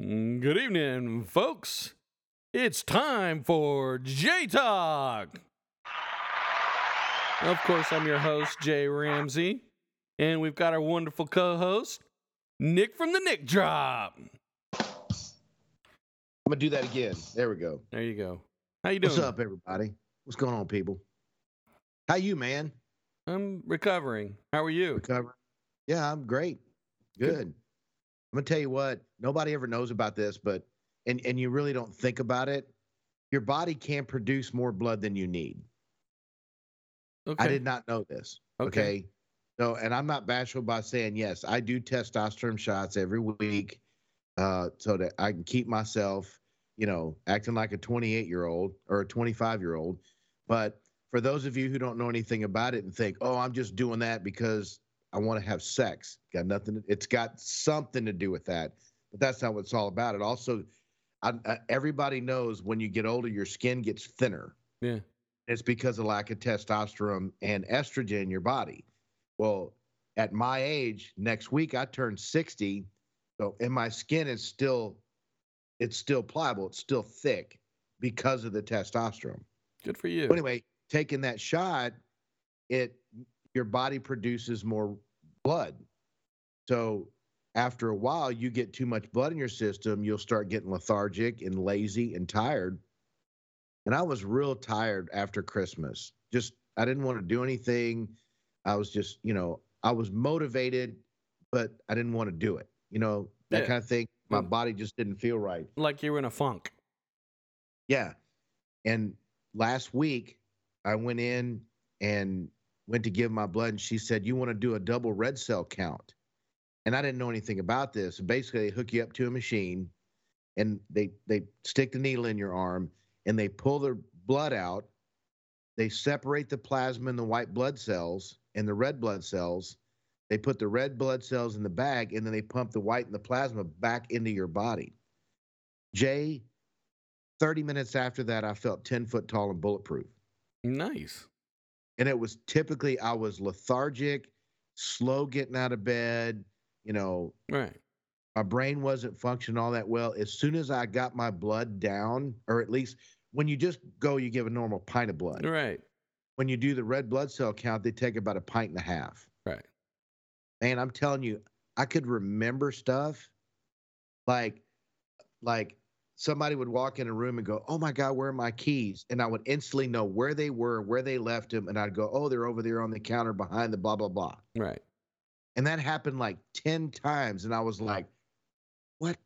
Good evening, folks. It's time for J Talk. Of course, I'm your host, Jay Ramsey, and we've got our wonderful co host, Nick from the Nick Drop. I'm gonna do that again. There we go. There you go. How you doing? What's up, everybody? What's going on, people? How you, man? I'm recovering. How are you? Recover? Yeah, I'm great. Good. Good. I'm gonna tell you what. Nobody ever knows about this, but and and you really don't think about it. Your body can produce more blood than you need. Okay. I did not know this. Okay. Okay. So, and I'm not bashful by saying yes. I do testosterone shots every week, uh, so that I can keep myself, you know, acting like a 28 year old or a 25 year old. But for those of you who don't know anything about it and think, oh, I'm just doing that because I want to have sex, got nothing. It's got something to do with that, but that's not what it's all about. It also, I, I, everybody knows when you get older, your skin gets thinner Yeah. it's because of lack of testosterone and estrogen in your body. Well, at my age, next week I turn 60, so and my skin is still it's still pliable, it's still thick because of the testosterone. Good for you. But anyway, taking that shot, it your body produces more blood. So after a while, you get too much blood in your system, you'll start getting lethargic and lazy and tired. And I was real tired after Christmas. Just I didn't want to do anything. I was just, you know, I was motivated, but I didn't want to do it. You know, that Yeah. kind of thing. My Mm. body just didn't feel right. like you're in a funk. Yeah. And last week, I went in and went to give my blood, and she said, You want to do a double red cell count? And I didn't know anything about this. Basically, they hook you up to a machine and they, they stick the needle in your arm and they pull the blood out. They separate the plasma and the white blood cells and the red blood cells. They put the red blood cells in the bag and then they pump the white and the plasma back into your body. Jay, 30 minutes after that, I felt 10 foot tall and bulletproof. Nice. And it was typically, I was lethargic, slow getting out of bed. You know, Right. my brain wasn't functioning all that well. As soon as I got my blood down, or at least when you just go, you give a normal pint of blood. Right. When you do the red blood cell count, they take about a pint and a half. Right. Man, I'm telling you, I could remember stuff like, like somebody would walk in a room and go, "Oh my God, where are my keys?" And I would instantly know where they were, where they left them, and I'd go, "Oh, they're over there on the counter behind the blah blah blah." Right. And that happened like ten times, and I was like, "What?"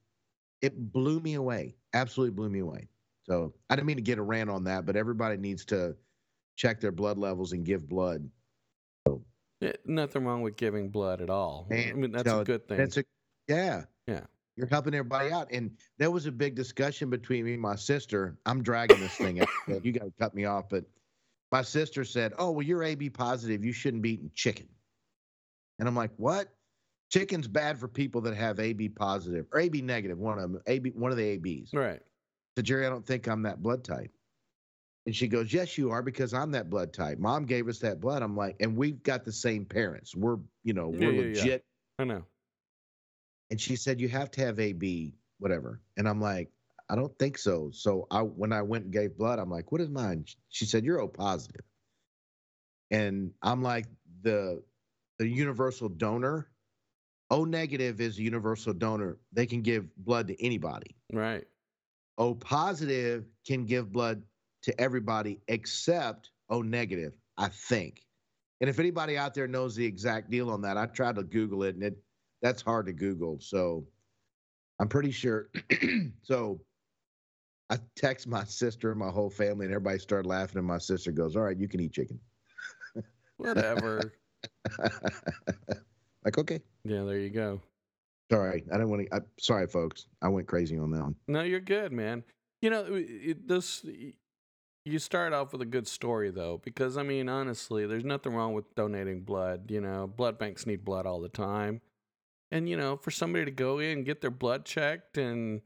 It blew me away. Absolutely blew me away. So I didn't mean to get a rant on that, but everybody needs to check their blood levels and give blood. Yeah, nothing wrong with giving blood at all. I mean, that's tell a good thing. That's a yeah. Yeah. You're helping everybody out. And there was a big discussion between me and my sister. I'm dragging this thing out. You got to cut me off. But my sister said, Oh, well, you're AB positive. You shouldn't be eating chicken. And I'm like, What? Chicken's bad for people that have AB positive or AB negative, one of them, AB, one of the ABs. right. So Jerry, I don't think I'm that blood type. And she goes, Yes, you are, because I'm that blood type. Mom gave us that blood. I'm like, and we've got the same parents. We're, you know, we're yeah, yeah. legit I know. And she said you have to have AB whatever. And I'm like I don't think so. So I when I went and gave blood I'm like what is mine? She said you're O positive. And I'm like the the universal donor O negative is a universal donor. They can give blood to anybody. Right. O positive can give blood to everybody except O negative I think. And if anybody out there knows the exact deal on that I tried to google it and it that's hard to Google. So I'm pretty sure. so I text my sister and my whole family, and everybody started laughing. And my sister goes, "All right, you can eat chicken." Whatever. like, okay, yeah, there you go. sorry, I didn't want to. Sorry, folks, I went crazy on that one. No, you're good, man. You know, it- this you start off with a good story though, because I mean, honestly, there's nothing wrong with donating blood. You know, blood banks need blood all the time, and you know, for somebody to go in and get their blood checked, and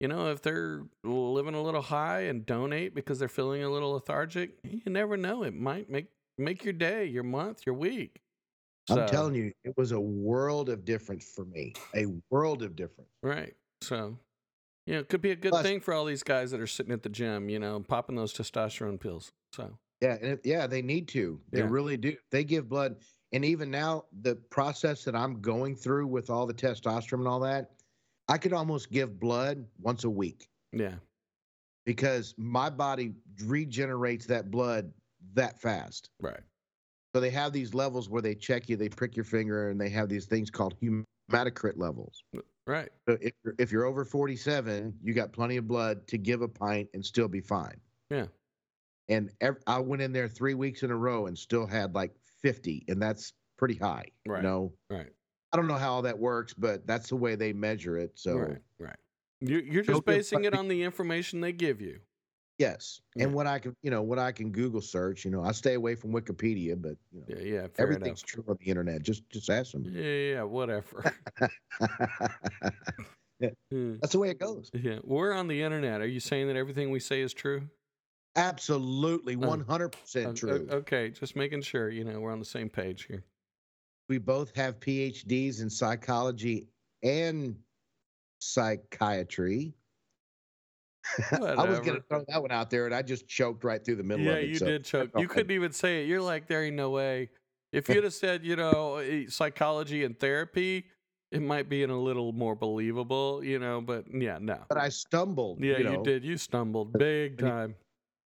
you know, if they're living a little high and donate because they're feeling a little lethargic, you never know. It might make make your day, your month, your week. I'm telling you, it was a world of difference for me. A world of difference. Right. So You know, it could be a good Plus- thing for all these guys that are sitting at the gym, you know, popping those testosterone pills. So, Yeah, and it, yeah, they need to. They Yeah. really do. They give blood, and even now, the process that I'm going through with all the testosterone and all that, I could almost give blood once a week yeah. because my body regenerates that blood that fast. Right. So they have these levels where they check you, they prick your finger, and they have these things called hematocrit levels. Right. So if you're, if you're over 47, you got plenty of blood to give a pint and still be fine. Yeah. And ev- I went in there three weeks in a row and still had like 50, and that's pretty high. Right. You know, Right. I don't know how all that works, but that's the way they measure it. So right. Right. You're, you're just basing it on the information they give you. yes, Yeah. and what I can, you know, what I can Google search. You know, I stay away from Wikipedia, but you know, Yeah. Yeah. Everything's true on the internet. Just just ask them. Yeah. Yeah. Whatever. Hmm. that's the way it goes. yeah. We're on the internet. Are you saying that everything we say is true? Absolutely, Uh, 100% O- o- true. Okay. Just making sure, you know, we're on the same page here. we both have PhDs in psychology and psychiatry. I was going to throw that one out there, and I just choked right through the middle Yeah, of it. Yeah, you so did choke. You couldn't even say it. You're like, there ain't no way. If you'd have said, you know, eh, psychology and therapy, it might be in a little more believable, you know. But yeah, no. But I stumbled. Yeah, you, you, did. You stumbled big time.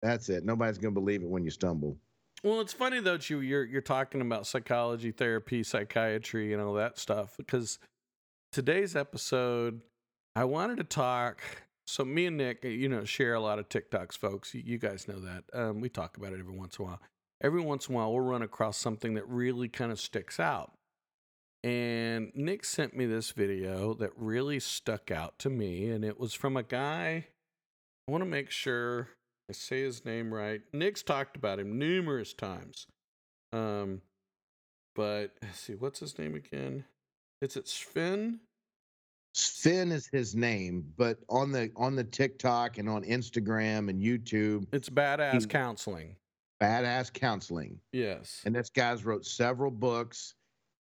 That's it. Nobody's going to believe it when you stumble. Well, it's funny though, you you're you're talking about psychology, therapy, psychiatry, and all that stuff because today's episode, I wanted to talk. So me and Nick, you know, share a lot of TikToks, folks. You, you guys know that. Um, we talk about it every once in a while. Every once in a while, we'll run across something that really kind of sticks out. And Nick sent me this video that really stuck out to me, and it was from a guy. I want to make sure I say his name right. Nick's talked about him numerous times. Um, but let's see, what's his name again? Is it Sven? Finn is his name, but on the on the TikTok and on Instagram and YouTube, It's badass He- counseling. badass counseling. Yes. And this guy's wrote several books.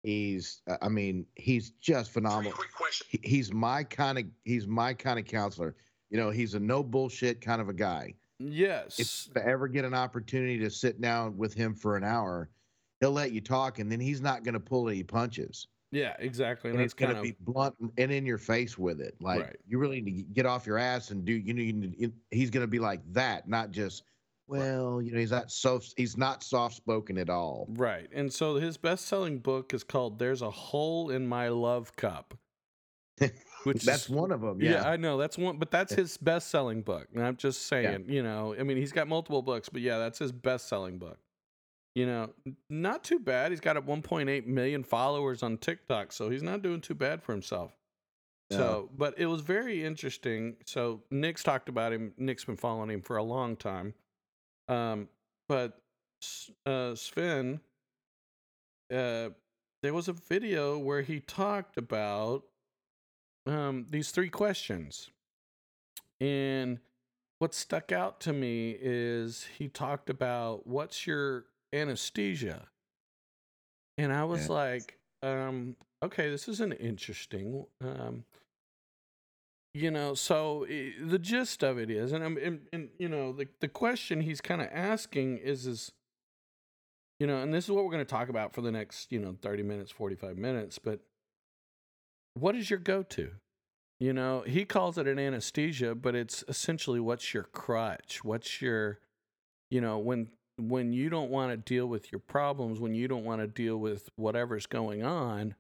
He's, uh, I mean, he's just phenomenal. Quick question. He- He's my kind of, he's my kind of counselor. You know, he's a no bullshit kind of a guy. Yes. If you ever get an opportunity to sit down with him for an hour, he'll let you talk, and then he's not going to pull any punches. yeah, exactly. And And it's going to of be blunt and in your face with it. Like Right. you really need to get off your ass and do. You know, you need, he's going to be like that, not just. Well, you know, he's not so he's not soft spoken at all. right. And so his best-selling book is called "There's a Hole in My Love Cup," which That's is, one of them. Yeah. Yeah. I know that's one, but that's his best-selling book. And I'm just saying, you know, I mean, he's got multiple books, but yeah, that's his best-selling book. You know, not too bad. He's got a 1.8 million followers on TikTok, so he's not doing too bad for himself. No. So, but it was very interesting. So Nick's talked about him. Nick's been following him for a long time. Um, but uh, Sven, uh, there was a video where he talked about um, these three questions. And what stuck out to me is he talked about what's your anesthesia? And I was Yeah. like, um, okay, this is an interesting. Um, you know, so i the gist of it is, and I'm, and, and you know, the the question he's kind of asking is, is, you know, and this is what we're going to talk about for the next, you know, thirty minutes, forty five minutes. But what is your go to? You know, he calls it an anesthesia, but it's essentially what's your crutch? What's your, you know, when when you don't want to deal with your problems, when you don't want to deal with whatever's going on,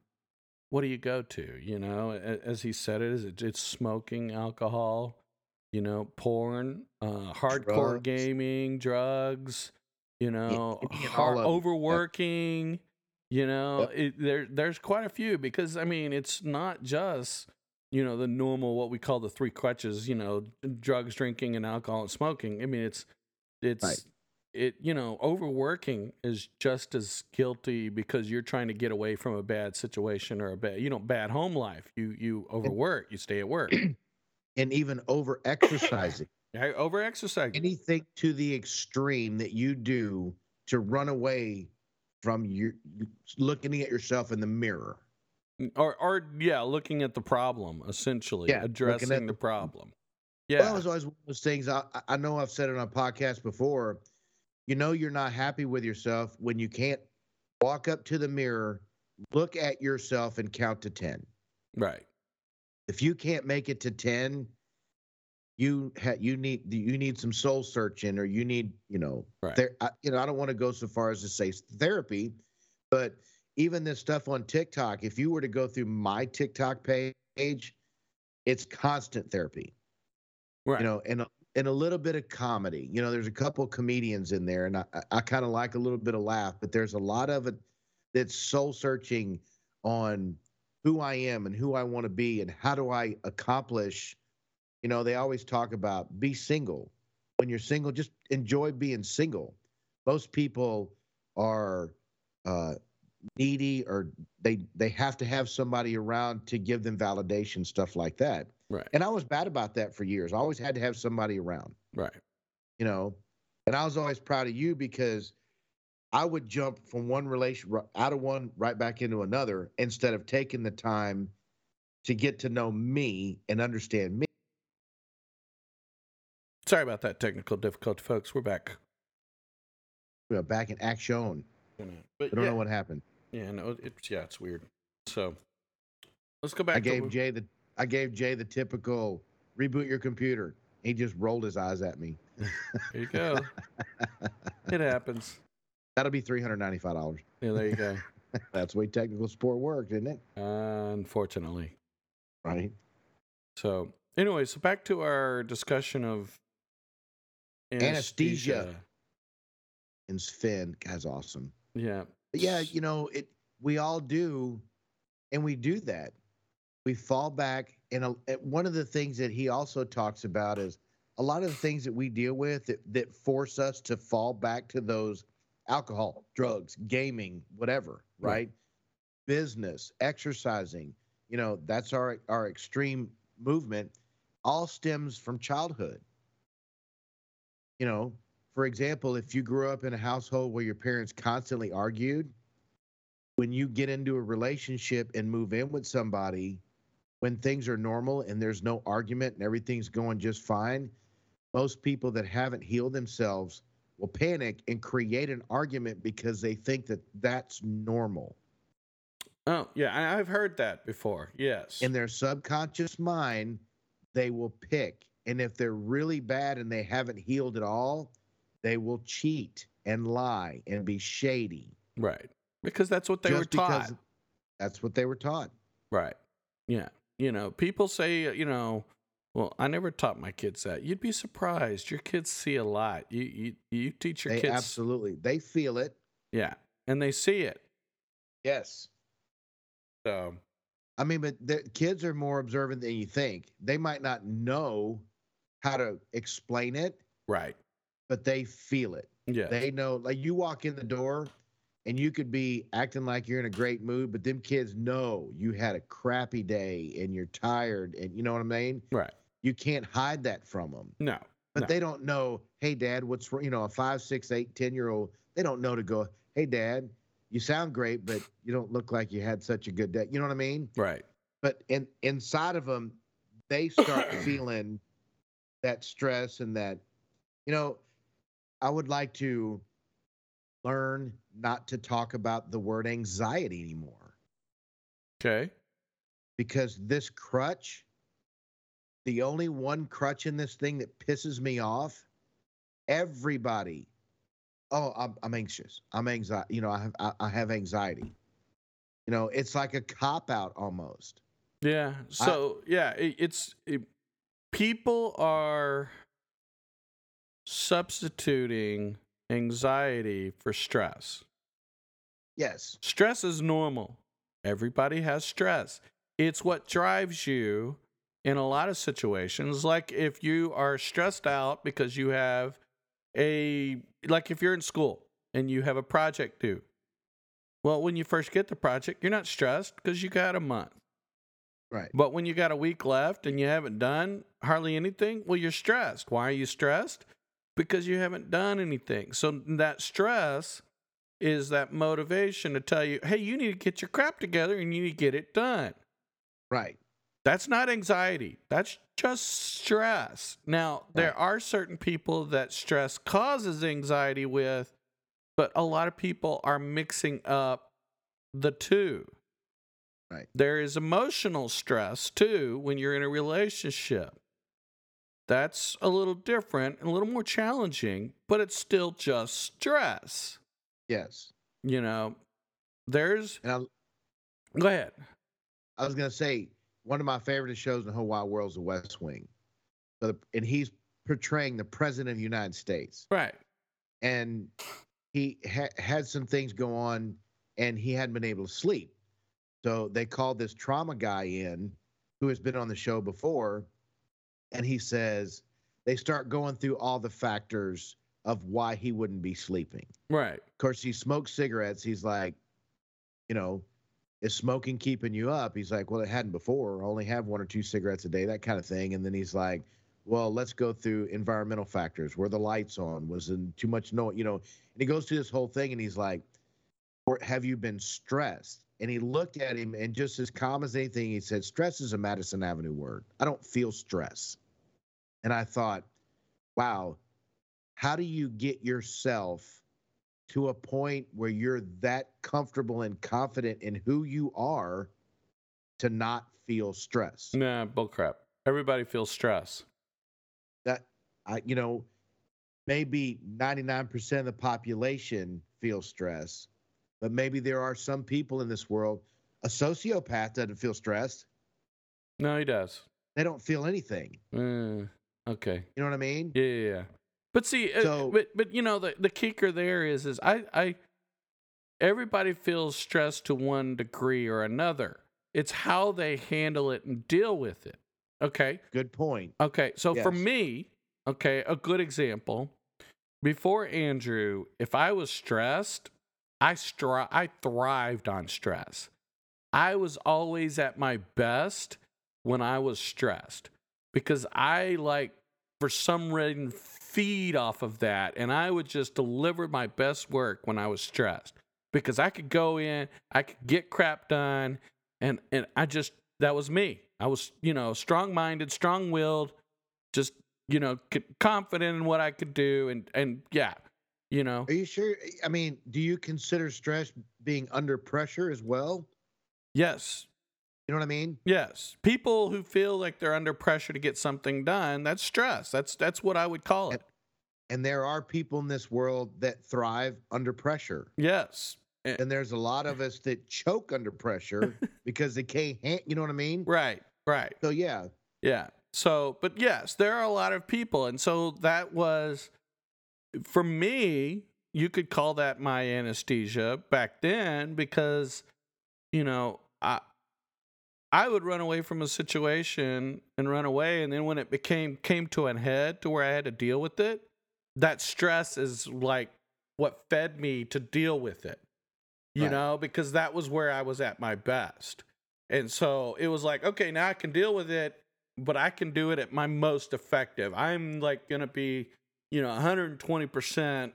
what do you go to? You know, as he said it, is it, it's smoking, alcohol, you know, porn, uh, hardcore Drugs. gaming, drugs, you know, any and har- all of 'em. Yeah. overworking. You know, Yep. it, there there's quite a few because I mean, it's not just you know the normal what we call the three crutches. You know, drugs, drinking, and alcohol and smoking. I mean, it's it's Right. it you know overworking is just as guilty because you're trying to get away from a bad situation or a bad you know bad home life you you overwork you stay at work And even over exercising. over exercising. anything to the extreme that you do to run away from you looking at yourself in the mirror. or or yeah looking at the problem essentially Yeah, addressing at the problem Yeah. Well, that was always one of those things. I, I know I've said it on a podcast before. You know, you're not happy with yourself when you can't walk up to the mirror, look at yourself, and count to 10. right. If you can't make it to 10, you ha- you need you need some soul searching or you need you know Right. there I, you know I don't want to go so far as to say therapy but even this stuff on TikTok if you were to go through my TikTok page it's constant therapy Right. you know, and a, and a little bit of comedy. You know, there's a couple comedians in there, and I, I kind of like a little bit of laugh, but there's a lot of it that's soul searching on who I am and who I want to be and how do I accomplish. You know, they always talk about be single. When you're single, just enjoy being single. Most people are uh, needy or they they have to have somebody around to give them validation, stuff like that. right. And I was bad about that for years. I always had to have somebody around, Right. you know. And I was always proud of you because I would jump from one relation out of one right back into another instead of taking the time to get to know me and understand me. Sorry about that technical difficulty, folks. We're back. We are back in action. But I don't yeah, know what happened. yeah, no, it's yeah, it's weird. So let's go back. I to gave Jay the I gave Jay the typical reboot your computer. He just rolled his eyes at me. There you go. it happens. That'll be three hundred ninety five dollars. Yeah, there you go. That's the way technical support works, isn't it? Unfortunately. Right. So anyway, so back to our discussion of Anesthesia. And Sven, guy's awesome. Yeah. But yeah, you know, it we all do, and we do that. We fall back, and a, one of the things that he also talks about is a lot of the things that we deal with that, that force us to fall back to those alcohol, drugs, gaming, whatever, Right. right? Business, exercising, you know, that's our our extreme movement, all stems from childhood. You know, for example, if you grew up in a household where your parents constantly argued, when you get into a relationship and move in with somebody, when things are normal and there's no argument and everything's going just fine, most people that haven't healed themselves will panic and create an argument because they think that that's normal. Oh, yeah, I've heard that before. Yes. In their subconscious mind, they will pick. And if they're really bad and they haven't healed at all, they will cheat and lie and be shady. right. Because that's what they were taught. That's what they were taught. Right. Yeah. You know, people say, you know, well, I never taught my kids that. You'd be surprised. Your kids see a lot. You you you teach your They kids absolutely they feel it. Yeah. And they see it. Yes. So I mean, but the kids are more observant than you think. They might not know how to explain it, right. but they feel it. Yeah. They know, like you walk in the door and you could be acting like you're in a great mood, but them kids know you had a crappy day and you're tired and you know what I mean? right. You can't hide that from them. No. But No. they don't know, hey, dad, what's? You know, a five, six, eight, ten year old, they don't know to go, hey, dad, you sound great, but you don't look like you had such a good day. You know what I mean? Right. But in, inside of them, they start feeling that stress and that, you know, I would like to learn not to talk about the word anxiety anymore Okay. because this crutch, the only one crutch in this thing that pisses me off, everybody, oh, I'm, I'm anxious. I'm anxiety. You know, I have I, I have anxiety. You know, it's like a cop out almost. Yeah. So yeah, it, it's it, people are substituting anxiety for stress. Yes. Stress is normal. Everybody has stress. It's what drives you in a lot of situations. Like if you are stressed out because you have a, like if you're in school and you have a project due. Well, when you first get the project, you're not stressed because you got a month. Right. But when you got a week left and you haven't done hardly anything, well, you're stressed. Why are you stressed? Because you haven't done anything. So that stress is that motivation to tell you, hey, you need to get your crap together and you need to get it done. Right. That's not anxiety. That's just stress. Now, there are certain people that stress causes anxiety with, but a lot of people are mixing up the two. Right. There is emotional stress too when you're in a relationship. That's a little different and a little more challenging, but it's still just stress. Yes. You know, there's. And I, Go ahead. I was gonna say one of my favorite shows in the whole wide world is The West Wing. And he's portraying the president of the United States, Right. and he ha- had some things go on, and he hadn't been able to sleep. So they called this trauma guy in, who has been on the show before, and he says they start going through all the factors of why he wouldn't be sleeping. Right. Of course, he smokes cigarettes. He's like, you know, is smoking keeping you up? He's like, well, it hadn't before. I only have one or two cigarettes a day, that kind of thing. And then he's like, well, let's go through environmental factors. Were the lights on? Was in too much noise? You know, and he goes through this whole thing and he's like, or have you been stressed? And he looked at him and just as calm as anything, he said, stress is a Madison Avenue word. I don't feel stress. And I thought, wow, how do you get yourself to a point where you're that comfortable and confident in who you are to not feel stress? Nah, bullcrap. Everybody feels stress. That I, you know, maybe 99% of the population feels stress, but maybe there are some people in this world. A sociopath doesn't feel stressed. No, he does. They don't feel anything. Uh, okay. You know what I mean? Yeah, yeah, yeah. But see, uh, but but you know the the kicker there is is I I everybody feels stressed to one degree or another. It's how they handle it and deal with it. Okay. Good point. Okay. So for me, okay, a good example. Before Andrew, if I was stressed, I stri- I thrived on stress. I was always at my best when I was stressed because I like for some reason feed off of that and I would just deliver my best work when I was stressed because I could go in, I could get crap done and and I just that was me. I was, you know, strong-minded, strong-willed, just, you know, confident in what I could do and and yeah, you know. Are you sure? I mean, do you consider stress being under pressure as well? Yes. You know what I mean? Yes. People who feel like they're under pressure to get something done, that's stress. That's that's what I would call it. And there are people in this world that thrive under pressure. Yes. Eh, And there's a lot of us that choke under pressure because they can't, you know what I mean? Right. Right. So, yeah, Yeah. So, but yes, there are a lot of people. And so that was, for me, you could call that my anesthesia back then because, you know, I, I would run away from a situation and run away. And then when it became, came to an head to where I had to deal with it, that stress is like what fed me to deal with it, you Right. know, because that was where I was at my best. And so it was like, okay, now I can deal with it, but I can do it at my most effective. I'm like going to be, you know, 120%.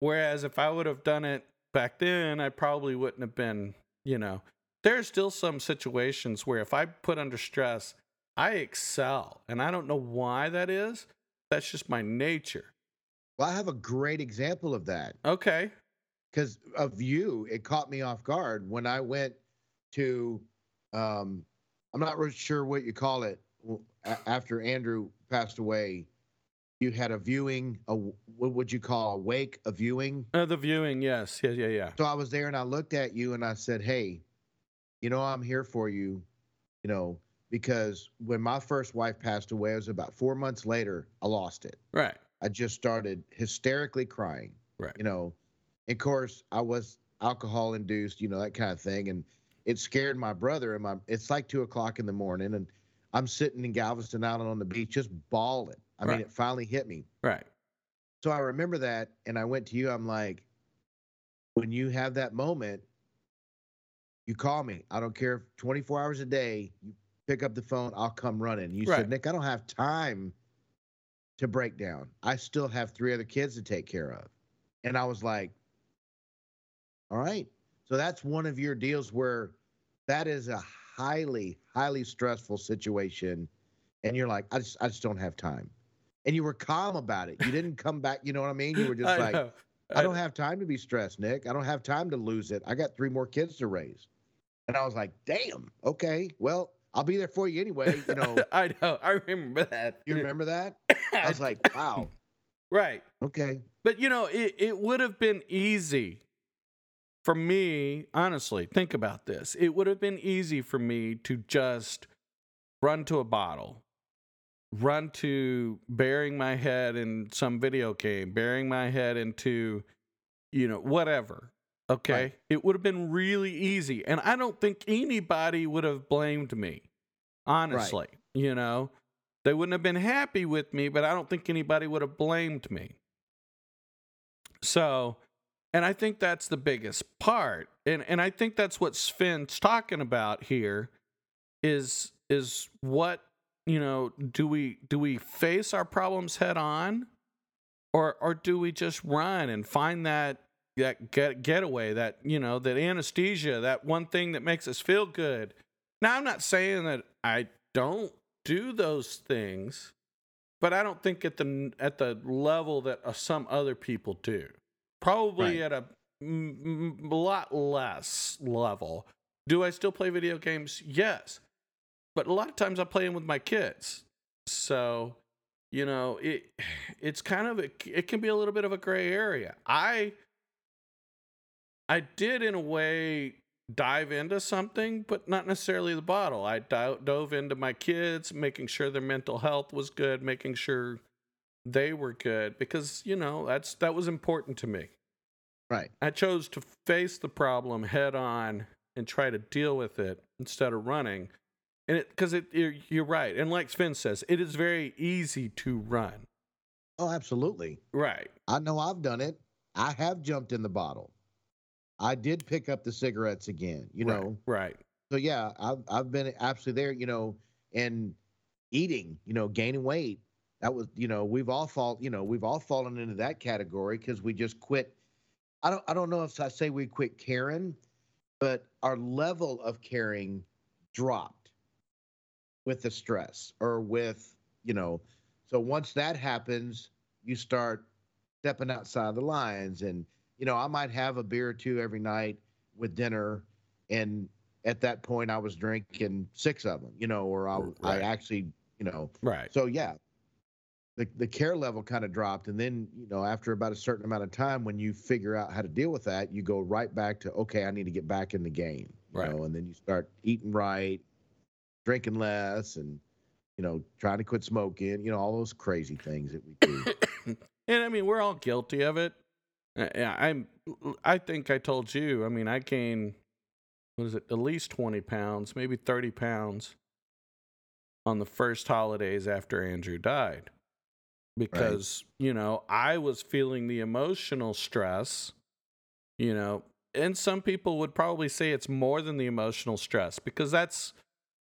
Whereas if I would have done it back then, I probably wouldn't have been, you know, there are still some situations where if I put under stress, I excel. And I don't know why that is. That's just my nature. well, I have a great example of that Okay. because of you. It caught me off guard when I went to, um, I'm not really sure what you call it. After Andrew passed away, you had a viewing, a, what would you call a wake, a viewing? Uh, the viewing, yes. Yeah, yeah, yeah. So I was there and I looked at you and I said, Hey, you know, I'm here for you, you know, because when my first wife passed away, it was about four months later, I lost it. Right. I just started hysterically crying, Right. you know. Of course, I was alcohol induced, you know, that kind of thing. And it scared my brother. And my, it's like two o'clock in the morning and I'm sitting in Galveston out on the beach just bawling. I mean, it finally hit me. Right. So I remember that, and I went to you. I'm like, when you have that moment, you call me. I don't care if 24 hours a day. You pick up the phone. I'll come running. You Right. said, Nick, I don't have time to break down. I still have three other kids to take care of, and I was like, all right. So that's one of your deals where that is a highly, highly stressful situation, and you're like, I just, I just don't have time, and you were calm about it. You didn't come back. You know what I mean? You were just I like, know. I don't have time to be stressed, Nick. I don't have time to lose it. I got three more kids to raise, and I was like, damn. Okay, well, I'll be there for you anyway. You know, I know. I remember that. you remember that? I was like, wow. right. Okay. But you know, it, it would have been easy for me, honestly, think about this. It would have been easy for me to just run to a bottle, run to burying my head in some video game, burying my head into, you know, whatever. Okay. Right. It would have been really easy. And I don't think anybody would have blamed me, honestly. You know, they wouldn't have been happy with me, but I don't think anybody would have blamed me. So, and I think that's the biggest part. And and I think that's what Sven's talking about here is is what, you know, do we do we face our problems head on or or do we just run and find that that get, getaway, that, you know, that anesthesia, that one thing that makes us feel good. Now, I'm not saying that I don't do those things, but I don't think at the at the level that uh, some other people do. Probably Right. at a m- m- lot less level. Do I still play video games? Yes, but a lot of times I play them with my kids. So, you know, it it's kind of a, it can be a little bit of a gray area. I I did in a way dive into something, but not necessarily the bottle. I do- dove into my kids, making sure their mental health was good, making sure they were good because, you know, that's that was important to me. Right. I chose to face the problem head on and try to deal with it instead of running. And it because it you're, you're right. And like Sven says, it is very easy to run. Oh, absolutely. Right. I know I've done it. I have jumped in the bottle. I did pick up the cigarettes again, you right, know. Right. So yeah, I've I've been absolutely there, you know, and eating, you know, gaining weight. That was, you know, we've all fall, you know, we've all fallen into that category because we just quit. I don't I don't know if I say we quit caring, but our level of caring dropped with the stress or with, you know, so once that happens, you start stepping outside the lines and you know, I might have a beer or two every night with dinner and at that point I was drinking six of them, you know, or I, I actually, you know, Right. so yeah, the the care level kind of dropped, and then you know after about a certain amount of time, when you figure out how to deal with that, you go right back to okay, I need to get back in the game, you Right. know, and then you start eating right, drinking less, and you know trying to quit smoking, you know, all those crazy things that we do. and I mean, we're all guilty of it. Uh, Yeah, I'm. I think I told you. I mean, I gained what is it? At least twenty pounds, maybe thirty pounds, on the first holidays after Andrew died, because you know I was feeling the emotional stress. You know, and some people would probably say it's more than the emotional stress because that's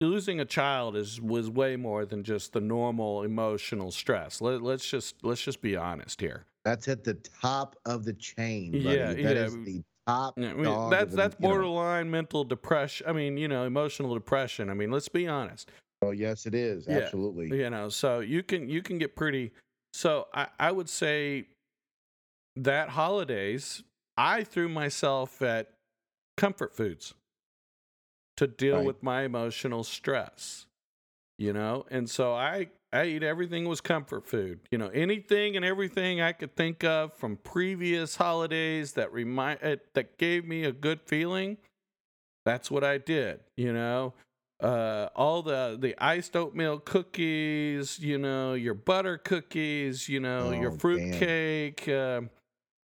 losing a child is was way more than just the normal emotional stress. Let, let's just let's just be honest here. That's at the top of the chain, buddy. Yeah, That yeah. is the top Yeah, I mean, dog. that's of the, that's know. borderline mental depression. I mean, you know, emotional depression. I mean, let's be honest. Oh yes, it is Yeah. absolutely. You know, so you can you can get pretty. So I I would say that holidays I threw myself at comfort foods to deal Right. with my emotional stress. You know, and so I I eat everything was comfort food. You know, anything and everything I could think of from previous holidays that remind uh, that gave me a good feeling. That's what I did. You know, uh, all the the iced oatmeal cookies. You know, your butter cookies. You know, your Oh, fruit damn. cake. Uh,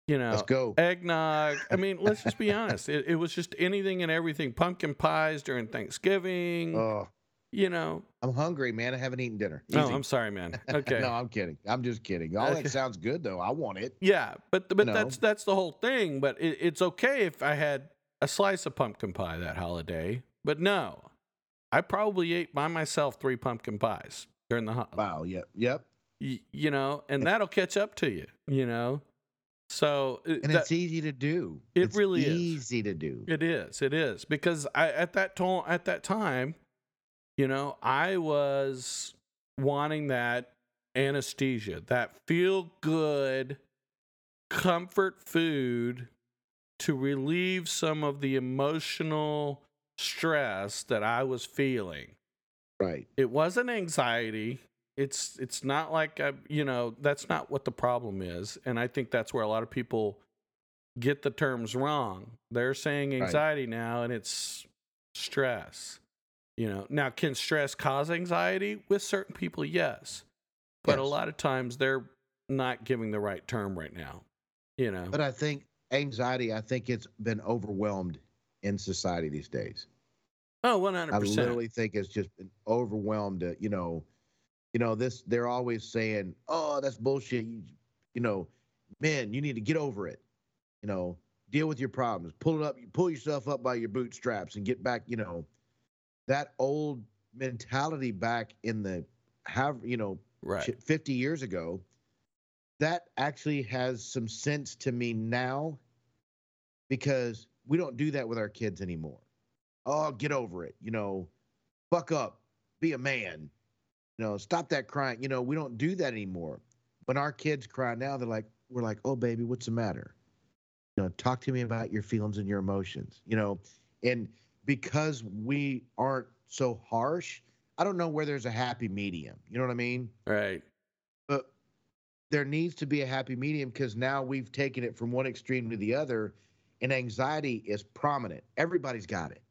you know, Let's go. eggnog. I mean, let's just be honest. It, it was just anything and everything. Pumpkin pies during Thanksgiving. Oh, you know. I'm hungry, man. I haven't eaten dinner. Oh, Easy. I'm sorry, man. Okay. no, I'm kidding. I'm just kidding. All that sounds good though. I want it. Yeah, but but know? that's that's the whole thing. But it, it's okay if I had a slice of pumpkin pie that holiday. But no, I probably ate by myself three pumpkin pies during the ho- Wow. Yep. Yep. y- you know, and that'll catch up to you. You know, So uh, and that- it's easy to do. It It's really is. easy to do. It is. It is because I at that to- at that time, you know, I was wanting that anesthesia, that feel good comfort food to relieve some of the emotional stress that I was feeling. Right. It wasn't anxiety. It's it's not like I, you know, that's not what the problem is, and I think that's where a lot of people get the terms wrong. They're saying Right. anxiety now and it's stress. You know, now can stress cause anxiety with certain people? Yes. But a lot of times they're not giving the right term right now. You know. But I think anxiety, I think it's been overwhelmed in society these days. oh, 100%. I literally think it's just been overwhelmed. uh, You know, you know this. They're always saying, "Oh, that's bullshit." You, you know, man, you need to get over it. You know, deal with your problems. Pull it up. You Pull yourself up by your bootstraps and get back. You know, that old mentality back in the have you know right. 50 years ago, that actually has some sense to me now because we don't do that with our kids anymore. Oh, get over it. You know, fuck up, be a man. You know, stop that crying. You know, we don't do that anymore. When our kids cry now, they're like, we're like, oh, baby, what's the matter? You know, talk to me about your feelings and your emotions, you know, and because we aren't so harsh, I don't know where there's a happy medium. You know what I mean? Right. but there needs to be a happy medium because now we've taken it from one extreme to the other and anxiety is prominent everybody's got it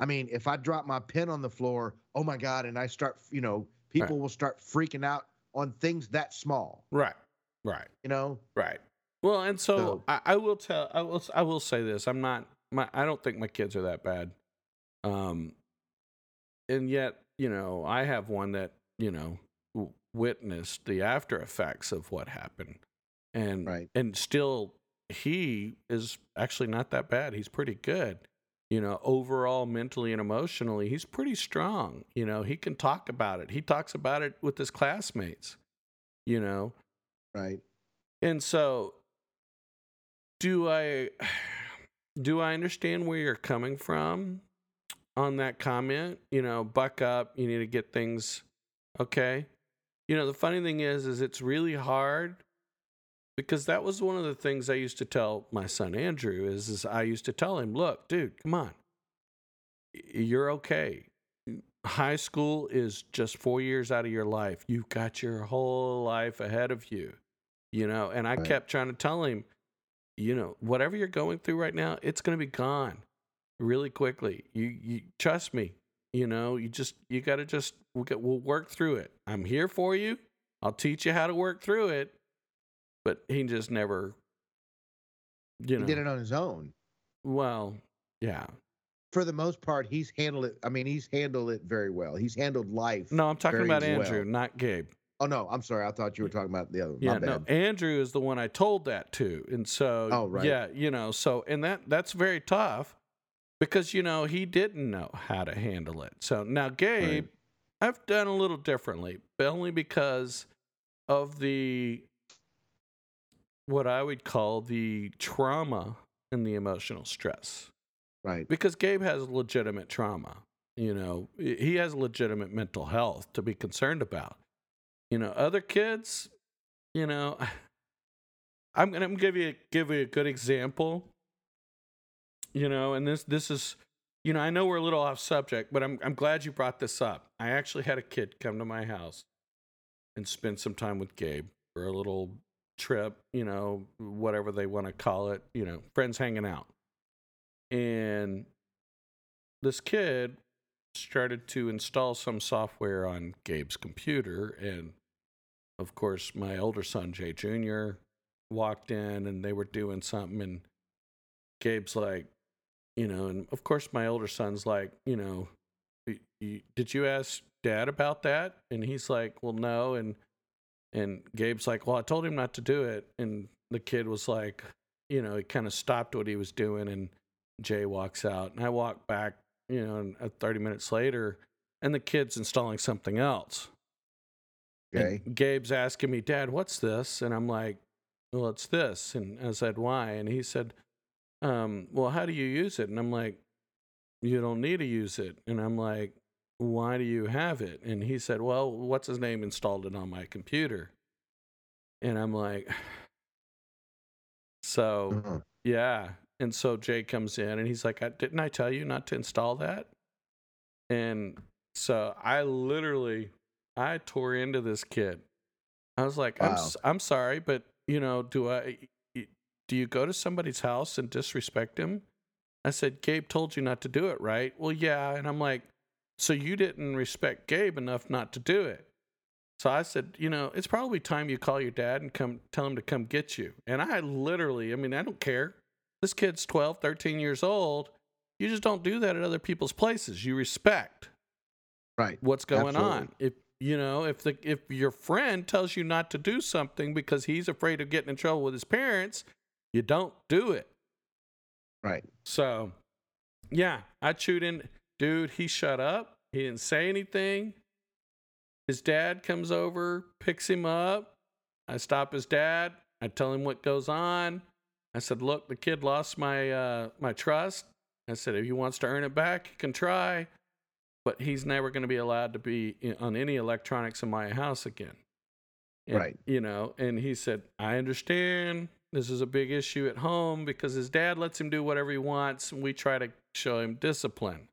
i mean if i drop my pen on the floor oh my god and i start you know people will start freaking out on things that small Right. Right. you know Right. Well, and so, So- I, I will tell. I will. I will say this. I'm not. My. I don't think my kids are that bad. Um. And yet, you know, I have one that you know w- witnessed the after effects of what happened, and Right. and still he is actually not that bad. He's pretty good. You know, overall, mentally and emotionally, he's pretty strong. You know, he can talk about it. He talks about it with his classmates. You know, right and so, do I do I understand where you're coming from on that comment? You know, buck up. You need to get things okay. You know, the funny thing is, is it's really hard because that was one of the things I used to tell my son Andrew. Is, is I used to tell him, look, dude, come on, you're okay. High school is just four years out of your life. You've got your whole life ahead of you you know and i Right. kept trying to tell him you know whatever you're going through right now it's going to be gone really quickly. You you trust me you know you just you got to just we'll, get, we'll work through it. I'm here for you. I'll teach you how to work through it but he just never you he know. did it on his own. Well yeah. For the most part he's handled it i mean he's handled it very well. He's handled life no i'm talking about well. andrew not gabe oh no i'm sorry i thought you were talking about the other yeah no andrew is the one i told that to and so Oh, right. yeah you know so and that that's very tough because you know he didn't know how to handle it. So now gabe i've done a little differently but only because of the what i would call the trauma and the emotional stress. Right. Because gabe has legitimate trauma you know he has legitimate mental health to be concerned about you know other kids you know i'm gonna give you give you a good example. You know and this this is you know i know we're a little off subject but i'm i'm glad you brought this up. I actually had a kid come to my house and spend some time with gabe for a little trip you know whatever they want to call it you know friends hanging out. And this kid started to install some software on Gabe's computer and of course my older son Jay Jr walked in and they were doing something and Gabe's like you know and of course my older son's like you know "Y- y- did you ask dad about that? And he's like well no and and Gabe's like well I told him not to do it and the kid was like you know he kind of stopped what he was doing and Jay walks out and I walk back you know and uh, 30 minutes later and the kid's installing something else and okay Gabe's asking me, Dad, what's this? And I'm like, well, it's this. And I said, why? And he said, um, well, how do you use it? And I'm like, you don't need to use it. And I'm like, why do you have it? And he said, well, what's his name installed it on my computer? And I'm like, so Uh-huh. yeah. And so Jay comes in and he's like, "I- didn't I tell you not to install that? And so I literally, I tore into this kid. I was like, I'm, Wow. s- I'm sorry, but you know, do I, do you go to somebody's house and disrespect him? I said, Gabe told you not to do it, right? Well, yeah. And I'm like, so you didn't respect Gabe enough not to do it. So I said, you know, it's probably time you call your dad and come tell him to come get you. And I literally, I mean, I don't care. This kid's 12, 13 years old. You just don't do that at other people's places. You respect Right. what's going on. If you know, if the if your friend tells you not to do something because he's afraid of getting in trouble with his parents, you don't do it. Right. So, yeah, I chewed in. Dude, he shut up. He didn't say anything. His dad comes over, picks him up. I stop his dad. I tell him what goes on. I said, "Look, the kid lost my uh, my trust." I said, "If he wants to earn it back, he can try, but he's never going to be allowed to be in- on any electronics in my house again." And, Right. You know, and he said, "I understand. This is a big issue at home because his dad lets him do whatever he wants, and we try to show him discipline."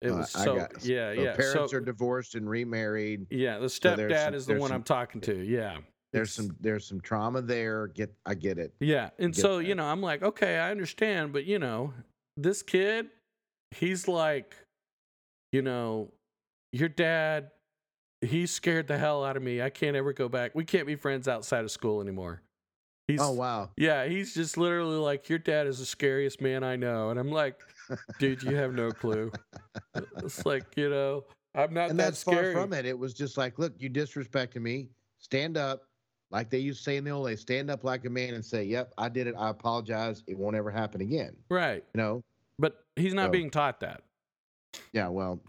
It Uh, was I so yeah, So yeah. parents so, are divorced and remarried. yeah, the stepdad some- is the one some- I'm talking to. Yeah. There's some there's some trauma there. Get I get it. Yeah. And so, that. you know, I'm like, okay, I understand, but you know, this kid, he's like, you know, your dad, he scared the hell out of me. I can't ever go back. We can't be friends outside of school anymore. He's Oh wow. Yeah, he's just literally like, Your dad is the scariest man I know. And I'm like, dude, you have no clue. It's like, you know, I'm not and that that's scary. far from it. It was just like, look, you disrespected me. Stand up, like they used to say in the old days. Stand up like a man and say, "Yep, I did it. I apologize. It won't ever happen again." Right. You know? But he's not So- being taught that. Yeah. Well,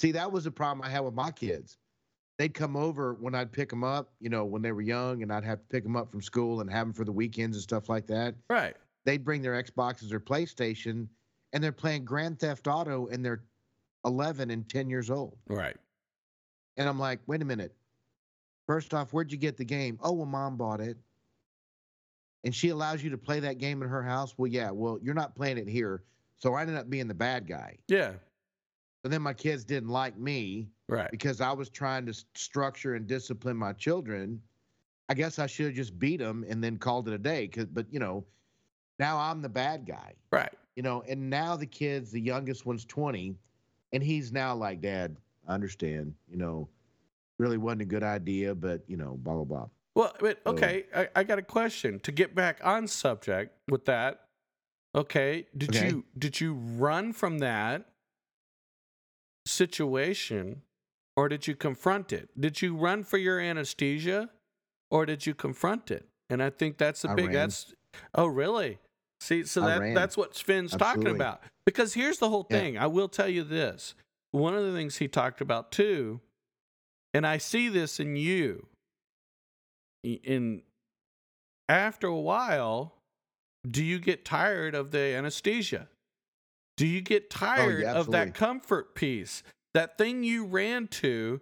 see, that was the problem I had with my kids. They'd come over when I'd pick them up. You know, when they were young, and I'd have to pick them up from school and have them for the weekends and stuff like that. Right. They'd bring their Xboxes or PlayStation, and they're playing Grand Theft Auto, and they're 11 and 10 years old. Right. And I'm like, wait a minute. First off, where'd you get the game? Oh, well, mom bought it. And she allows you to play that game in her house. Well, yeah, well, you're not playing it here. So I ended up being the bad guy. Yeah. But then my kids didn't like me Right. because I was trying to structure and discipline my children. I guess I should have just beat them and then called it a day. 'cause- but, you know, now I'm the bad guy, Right. you know, and now the kids, the youngest one's 20, and he's now like, Dad, I understand, you know, really wasn't a good idea, but, you know, blah, blah, blah. Well, but So- okay, I, I got a question to get back on subject with that. Okay, did Okay. you did you run from that situation, or did you confront it? Did you run for your anesthesia, or did you confront it? And I think that's the I big. ran. That's oh really? See, so I that ran. that's what Finn's talking about. Because here's the whole Yeah. thing. I will tell you this. One of the things he talked about too, and I see this in you. In after a while do you get tired of the anesthesia? Do you get oh, tired of that comfort piece that thing you ran to?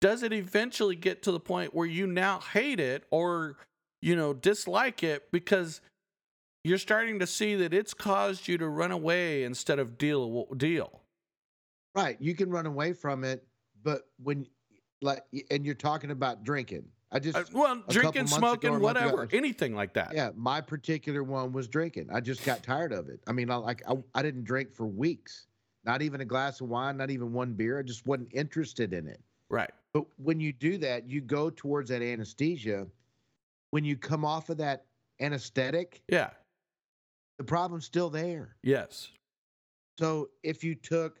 Does it eventually get to the point where you now hate it or you know dislike it because you're starting to see that it's caused you to run away instead of deal deal? Right. You can run away from it, but when, like, and you're talking about drinking. I just, Uh, well drinking ago smoking or a month ago, whatever I- anything like that yeah, my particular one was drinking. I just got tired of it. I mean, I like, I, I didn't drink for weeks, not even a glass of wine, not even one beer. I just wasn't interested in it. right But when you do that, you go towards that anesthesia. When you come off of that anesthetic, yeah the problem's still there. yes So if you took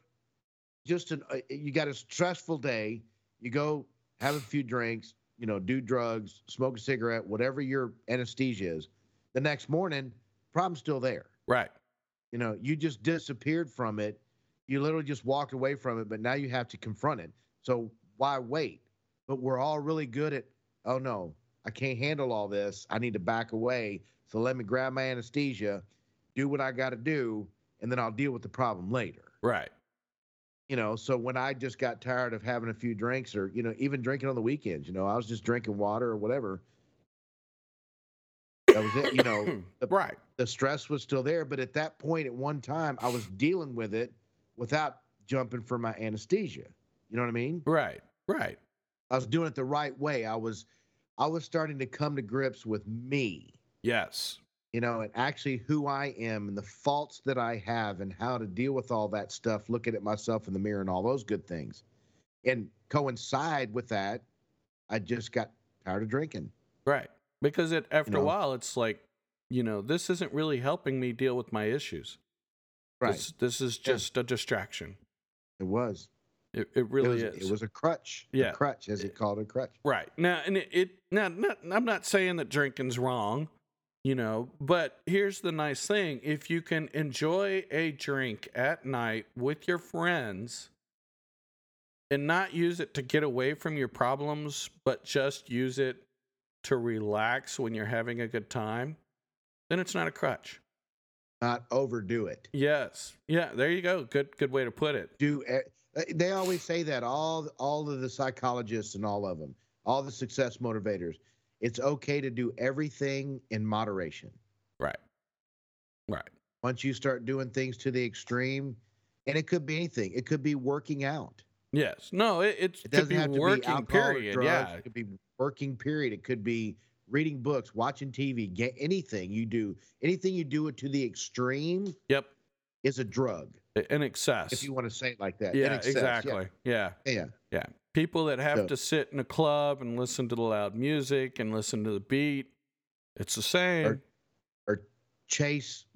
just an, uh, you got a stressful day, you go have a few drinks, you know, do drugs, smoke a cigarette, whatever your anesthesia is. The next morning, problem's still there. right You know, you just disappeared from it. You literally just walked away from it, but now you have to confront it. So why wait? But we're all really good at, oh no, I can't handle all this. I need to back away. So let me grab my anesthesia, do what I got to do, and then I'll deal with the problem later. Right. You know, so when I just got tired of having a few drinks or, you know, even drinking on the weekends, you know, I was just drinking water or whatever. That was it. You know, the, right. the stress was still there. But at that point, at one time, I was dealing with it without jumping for my anesthesia. You know what I mean? Right. Right. I was doing it the right way. I was I was starting to come to grips with me, Yes. You know, and actually who I am and the faults that I have and how to deal with all that stuff, looking at myself in the mirror and all those good things. And coincide with that, I just got tired of drinking. Right. Because it after a know? while it's like, you know, this isn't really helping me deal with my issues. Right. This, this is Yeah. just a distraction. it was. It, it It really was, is. it was a crutch. a Yeah. crutch, as he called it, a crutch. Right. Now, and it, it now, not, I'm not saying that drinking's wrong, you know, but here's the nice thing. If you can enjoy a drink at night with your friends and not use it to get away from your problems, but just use it to relax when you're having a good time, then it's not a crutch. Not overdo it. Yes. Yeah, there you go. Good good way to put it. do e- eh, they always say that all all of the psychologists and all of them all the success motivators it's okay to do everything in moderation Right. Right. once you start doing things to the extreme and it could be anything it could be working out Yes. No, it, it's it doesn't be have to working be alcohol period. drugs. Yeah. it could be working period it could be reading books watching tv get anything you do anything you do it to the extreme Yep. is a drug In excess. if you want to say it like that yeah, excess, exactly. Yeah. yeah, yeah. Yeah, People that have So- to sit in a club and listen to the loud music and listen to the beat, it's the same. or chase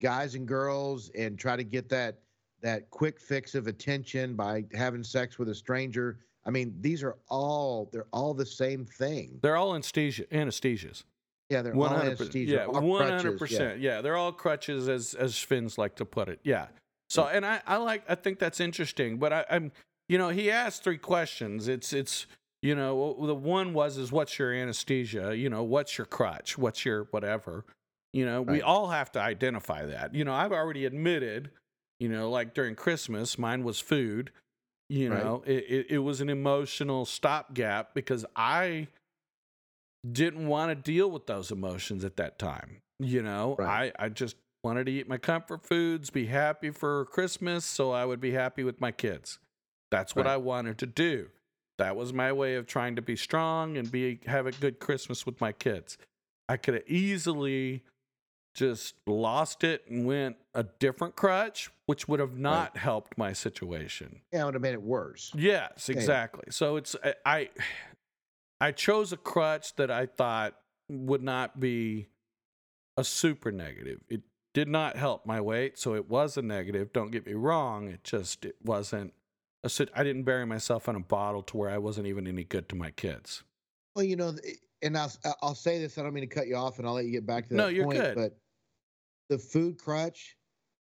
guys and girls and try to get that that quick fix of attention by having sex with a stranger. I mean, these are all they're all the same thing. They're all anesthesia, anesthesias. Yeah, they're One all hundred anesthesia. Yeah, all one crutches, hundred yeah. Yeah, they're all crutches, as as Finns like to put it. Yeah. So, and I I like I think that's interesting. But I, I'm you know he asked three questions. It's it's you know the one was is what's your anesthesia? You know what's your crutch? What's your whatever? You know we all have to identify that. You know I've already admitted. You know like during Christmas, mine was food. You Right. know it, it it was an emotional stopgap because I didn't want to deal with those emotions at that time. You know, Right. I, I just wanted to eat my comfort foods, be happy for Christmas, so I would be happy with my kids. That's what Right. I wanted to do. That was my way of trying to be strong and be have a good Christmas with my kids. I could have easily just lost it and went a different crutch, which would have not helped my situation. Yeah, it would have made it worse. Yes, Yeah, yeah. exactly. So it's I- I chose a crutch that I thought would not be a super negative. It did not help my weight, so it was a negative. Don't get me wrong. It just it wasn't I didn't bury myself in a bottle to where I wasn't even any good to my kids. Well, you know, and I'll I'll say this. I don't mean to cut you off, and I'll let you get back to that. No, you're point, good. But the food crutch,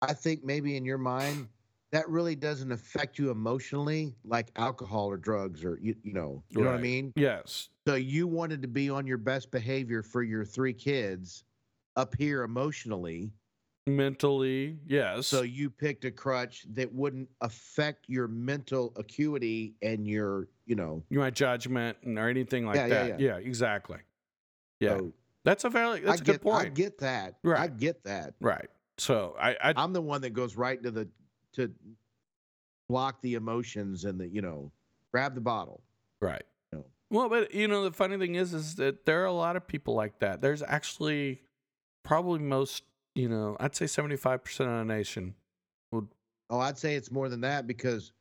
I think maybe in your mind, that really doesn't affect you emotionally like alcohol or drugs or you you know you know what I mean. Yes. So you wanted to be on your best behavior for your three kids up here emotionally. Mentally, yes. So you picked a crutch that wouldn't affect your mental acuity and your, you know, my judgment or anything like Yeah, yeah, that. Yeah, exactly. Yeah. so That's a very that's I a get, good point I get that. right I get that. right. So I, I I'm the one that goes right to the to block the emotions and the, you know, grab the bottle. Right. No. Well, but you know, the funny thing is, is that there are a lot of people like that. There's actually probably most, you know, I'd say 75% of the nation would, Oh, I'd say it's more than that because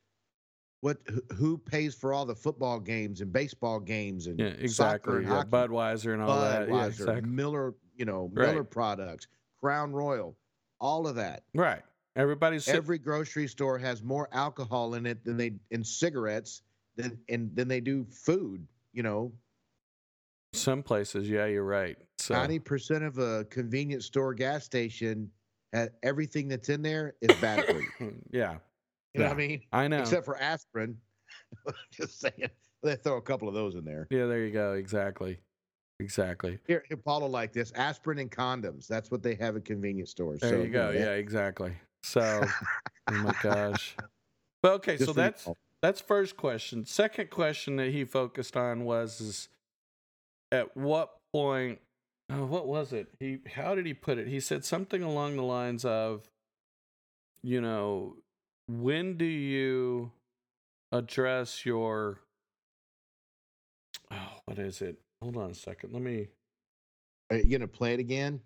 what who- pays for all the football games and baseball games and yeah, soccer exactly. and Yeah, hockey? Budweiser and all that. Yeah, Budweiser, exactly. Miller, you know, Right. Miller products, Crown Royal, all of that. Right. Everybody's Every grocery store has more alcohol in it than they in cigarettes than and than they do food. You know, some places. Yeah, you're right. So ninety percent of a convenience store gas station, ha everything that's in there is bad for you. yeah, You know Yeah. what I mean? I know. Except for aspirin. Just saying, they throw a couple of those in there. yeah, there you go. Exactly. exactly. Here, here, Paulo, like this: aspirin and condoms. That's what they have at convenience stores. There so, you go. know, Yeah, exactly. So, oh my gosh. But okay, Just so you, that's that's first question. Second question that he focused on was is at what point oh, what was it? He how did he put it? He said something along the lines of you know, when do you address your oh, what is it? Hold on a second. Let me Are you gonna play it again?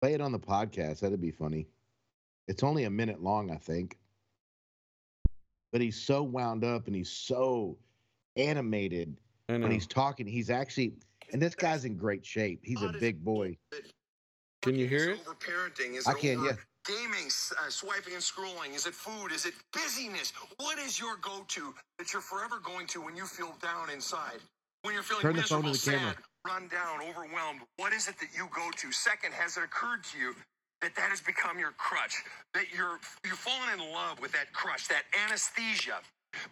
Play it on the podcast. That'd be funny. It's only a minute long, I think. But he's so wound up and he's so animated. When he's talking. He's actually, and this guy's in great shape. He's a big boy. Can you hear Is it? Over parenting? Is I it can, over yeah. Gaming, uh, swiping and scrolling. Is it food? Is it busyness? What is your go-to that you're forever going to when you feel down inside? When you're feeling Turn the phone to the camera. sad, run down, overwhelmed. What is it that you go to? Second, has it occurred to you that that has become your crutch? That you're you've fallen in love with that crutch, that anesthesia.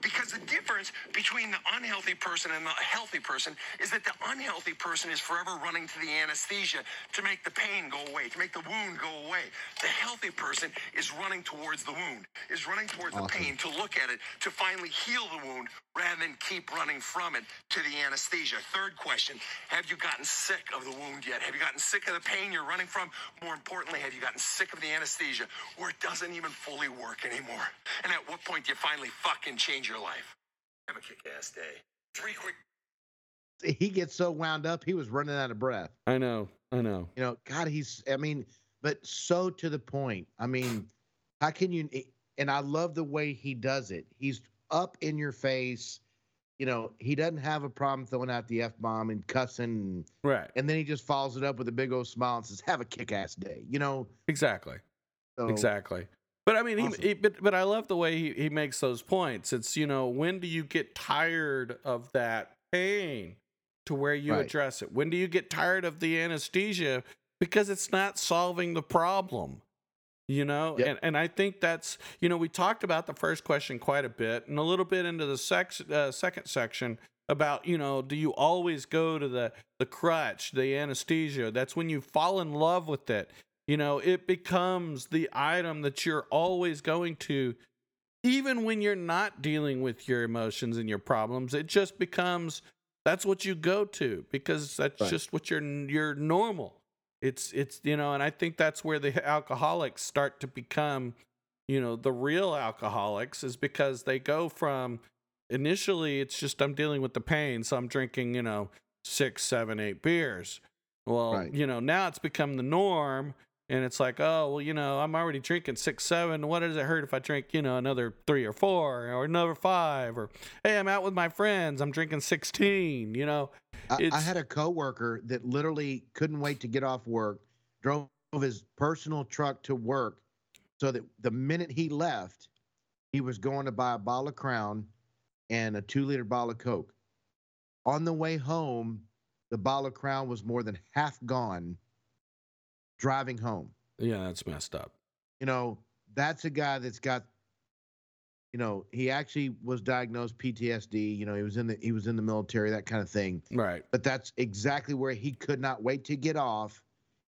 Because the difference between the unhealthy person and the healthy person is that the unhealthy person is forever running to the anesthesia to make the pain go away, to make the wound go away. The healthy person is running towards the wound, is running towards the Awesome. pain to look at it, to finally heal the wound rather than keep running from it to the anesthesia. Third question Have you gotten sick of the wound yet? Have you gotten sick of the pain you're running from? More importantly, have you gotten sick of the anesthesia where it doesn't even fully work anymore? And at what point do you finally fucking change your life? Have a kick ass day. Three quick He gets so wound up, he was running out of breath. I know. I know. You know, God, he's, I mean, but so to the point. I mean, how can you, and I love the way he does it. He's up in your face. You know, he doesn't have a problem throwing out the F bomb and cussing. And, Right. and then he just follows it up with a big old smile and says, have a kick ass day. You know, Exactly. so, Exactly. But I mean, he, he but, but I love the way he, he makes those points. It's, you know, when do you get tired of that pain to where you Right. address it? When do you get tired of the anesthesia because it's not solving the problem? You know, Yep. and, and I think that's, you know, we talked about the first question quite a bit and a little bit into the sex, uh, second section about, you know, do you always go to the, the crutch, the anesthesia? That's when you fall in love with it you know it becomes the item that you're always going to even when you're not dealing with your emotions and your problems it just becomes that's what you go to because that's Right. just what you're you're normal it's it's you know and i think that's where the alcoholics start to become you know the real alcoholics is because they go from initially it's just i'm dealing with the pain so i'm drinking you know six seven eight beers well Right. you know now it's become the norm and it's like oh well you know i'm already drinking six seven what does it hurt if i drink you know another three or four or another five or hey i'm out with my friends i'm drinking 16 you know I, I had a coworker that literally couldn't wait to get off work, drove his personal truck to work, so that the minute he left, he was going to buy a bottle of Crown and a two-liter bottle of Coke. On the way home, the bottle of Crown was more than half gone. Driving home, yeah that's messed up you know, that's a guy that's got. You know, he actually was diagnosed PTSD. You know, he was in the he was in the military, that kind of thing right but that's exactly where he could not wait to get off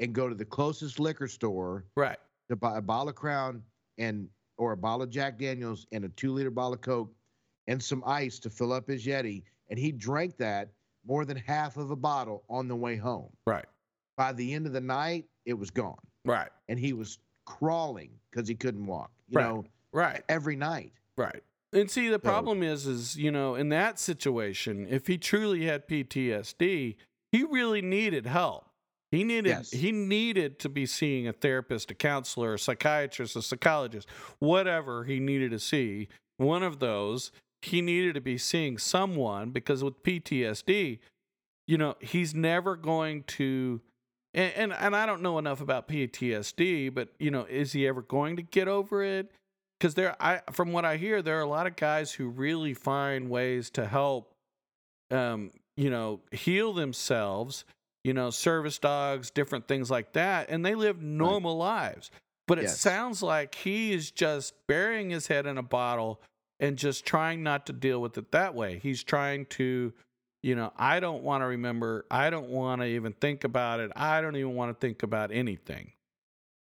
and go to the closest liquor store right to buy a bottle of Crown and or a bottle of Jack Daniels and a two liter bottle of Coke and some ice to fill up his Yeti. And he drank that more than half of a bottle on the way home. right By the end of the night, it was gone. right And he was crawling because he couldn't walk. You Right. know, right every night. Right. And see, the problem is, is you know, in that situation, if he truly had PTSD, he really needed help. He needed Yes. he needed to be seeing a therapist, a counselor, a psychiatrist, a psychologist, whatever he needed to see. One of those, he needed to be seeing someone because with PTSD, you know, he's never going to and, and and I don't know enough about PTSD, but you know, is he ever going to get over it? Because there, I from what I hear, there are a lot of guys who really find ways to help, um, you know, heal themselves. You know, service dogs, different things like that, and they live normal lives. But it Yes. sounds like he is just burying his head in a bottle and just trying not to deal with it that way. He's trying to, you know, I don't want to remember. I don't want to even think about it. I don't even want to think about anything.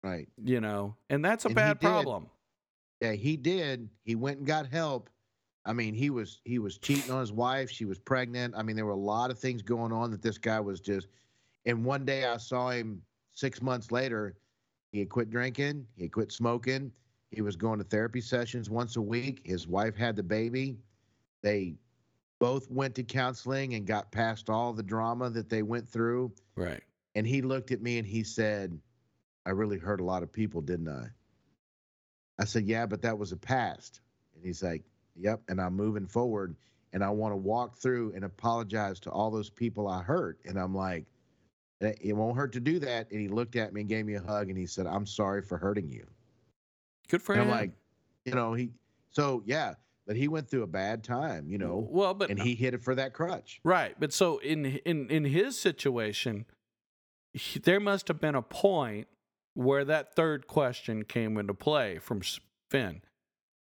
Right. You know, and that's a And bad problem. Yeah, he did. He went and got help. I mean, he was he was cheating on his wife. She was pregnant. I mean, there were a lot of things going on that this guy was just. And one day I saw him six months later. He had quit drinking. He had quit smoking. He was going to therapy sessions once a week. His wife had the baby. They both went to counseling and got past all the drama that they went through. Right. And he looked at me and he said, I really hurt a lot of people, didn't I? I said, Yeah, but that was a past. And he's like, Yep. And I'm moving forward and I want to walk through and apologize to all those people I hurt. And I'm like, "It won't hurt to do that. And he looked at me and gave me a hug and he said, I'm sorry for hurting you. Good for And him. I'm like, you know, he, so yeah, but he went through a bad time, you know, well, but and he hit it for that crutch. Right, but so in in in his situation, he, there must have been a point where that third question came into play from Finn.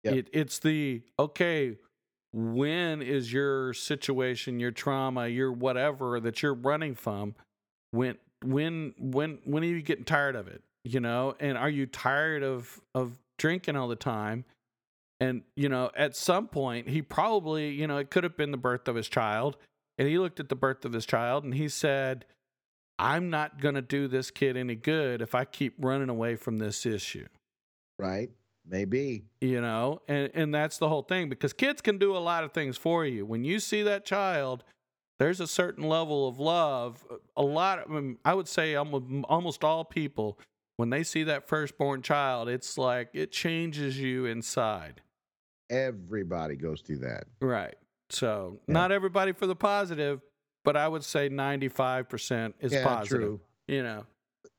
Yep. It, it's the okay. When is your situation, your trauma, your whatever that you're running from? When when when when are you getting tired of it? You know, and are you tired of of drinking all the time? And you know, at some point, he probably, you know, it could have been the birth of his child, and he looked at the birth of his child and he said, "I'm not going to do this kid any good if I keep running away from this issue." Right. Maybe. You know, and and that's the whole thing because kids can do a lot of things for you. When you see that child, there's a certain level of love. A lot, of, I, mean, I would say, almost almost all people, when they see that firstborn child, it's like it changes you inside. Everybody goes through that. Right. So Yeah. not everybody for the positive, but I would say 95% is yeah, positive. true. You know,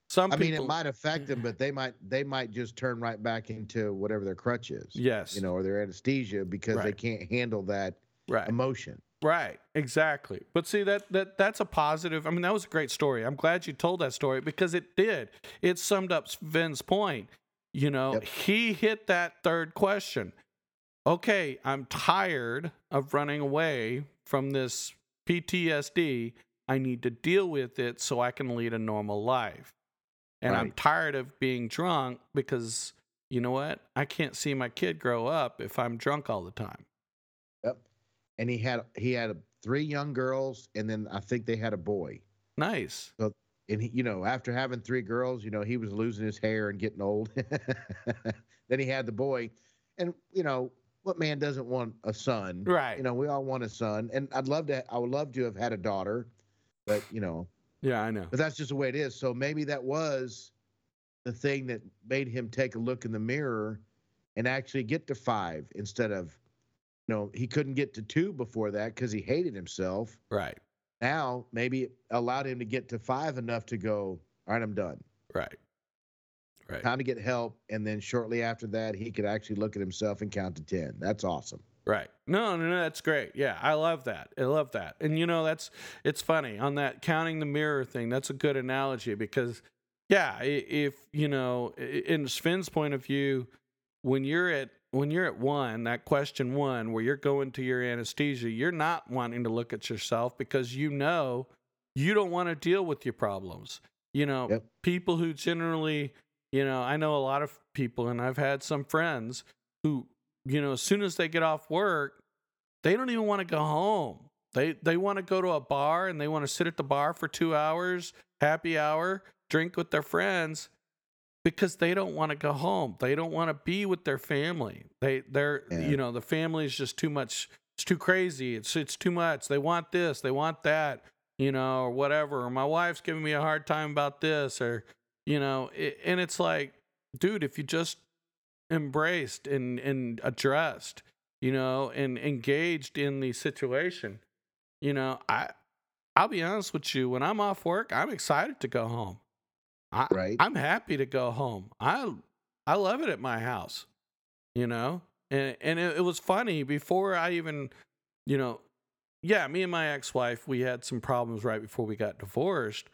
some I people. mean, it might affect them, mm. but they might they might just turn right back into whatever their crutch is. Yes. You know, or their anesthesia because they can't handle that right. emotion. Right. Exactly. But see that that that's a positive. I mean, that was a great story. I'm glad you told that story because it did. It summed up Vin's point. You know, Yep. he hit that third question. Okay, I'm tired of running away from this PTSD. I need to deal with it so I can lead a normal life. And I'm tired of being drunk because you know what? I can't see my kid grow up if I'm drunk all the time. Yep. And he had he had three young girls, and then I think they had a boy. Nice. So And he, you know, after having three girls, you know, he was losing his hair and getting old. then he had the boy, and you know, what man doesn't want a son? Right. You know, we all want a son, and I'd love to. I would love to have had a daughter, but you know, Yeah, I know. but that's just the way it is. So maybe that was the thing that made him take a look in the mirror and actually get to five instead of, you know, he couldn't get to two before that because he hated himself. Right. Now maybe it allowed him to get to five enough to go, all right, I'm done. Right. Right. Time to get help. And then shortly after that, he could actually look at himself and count to 10. That's awesome. Right. No, no, no, that's great. Yeah, I love that. I love that. And you know, that's it's funny on that counting the mirror thing. That's a good analogy because yeah, if you know, in Sven's point of view, when you're at when you're at one, that question one, where you're going to your anesthesia, you're not wanting to look at yourself because you know you don't want to deal with your problems. You know, Yep. people who generally, you know, I know a lot of people, and I've had some friends who, you know, as soon as they get off work, they don't even want to go home. They they want to go to a bar and they want to sit at the bar for two hours, happy hour, drink with their friends, because they don't want to go home. They don't want to be with their family. They they're Yeah. you know the family is just too much. It's too crazy. It's it's too much. They want this. They want that. You know, or whatever. Or my wife's giving me a hard time about this, or you know, it, and it's like, dude, if you just embraced and and addressed, you know, and engaged in the situation, you know, I I'll be honest with you, when I'm off work, I'm excited to go home. I, Right. I'm happy to go home. I I love it at my house, you know. And and it, it was funny before I even, you know, yeah, me and my ex-wife we had some problems right before we got divorced.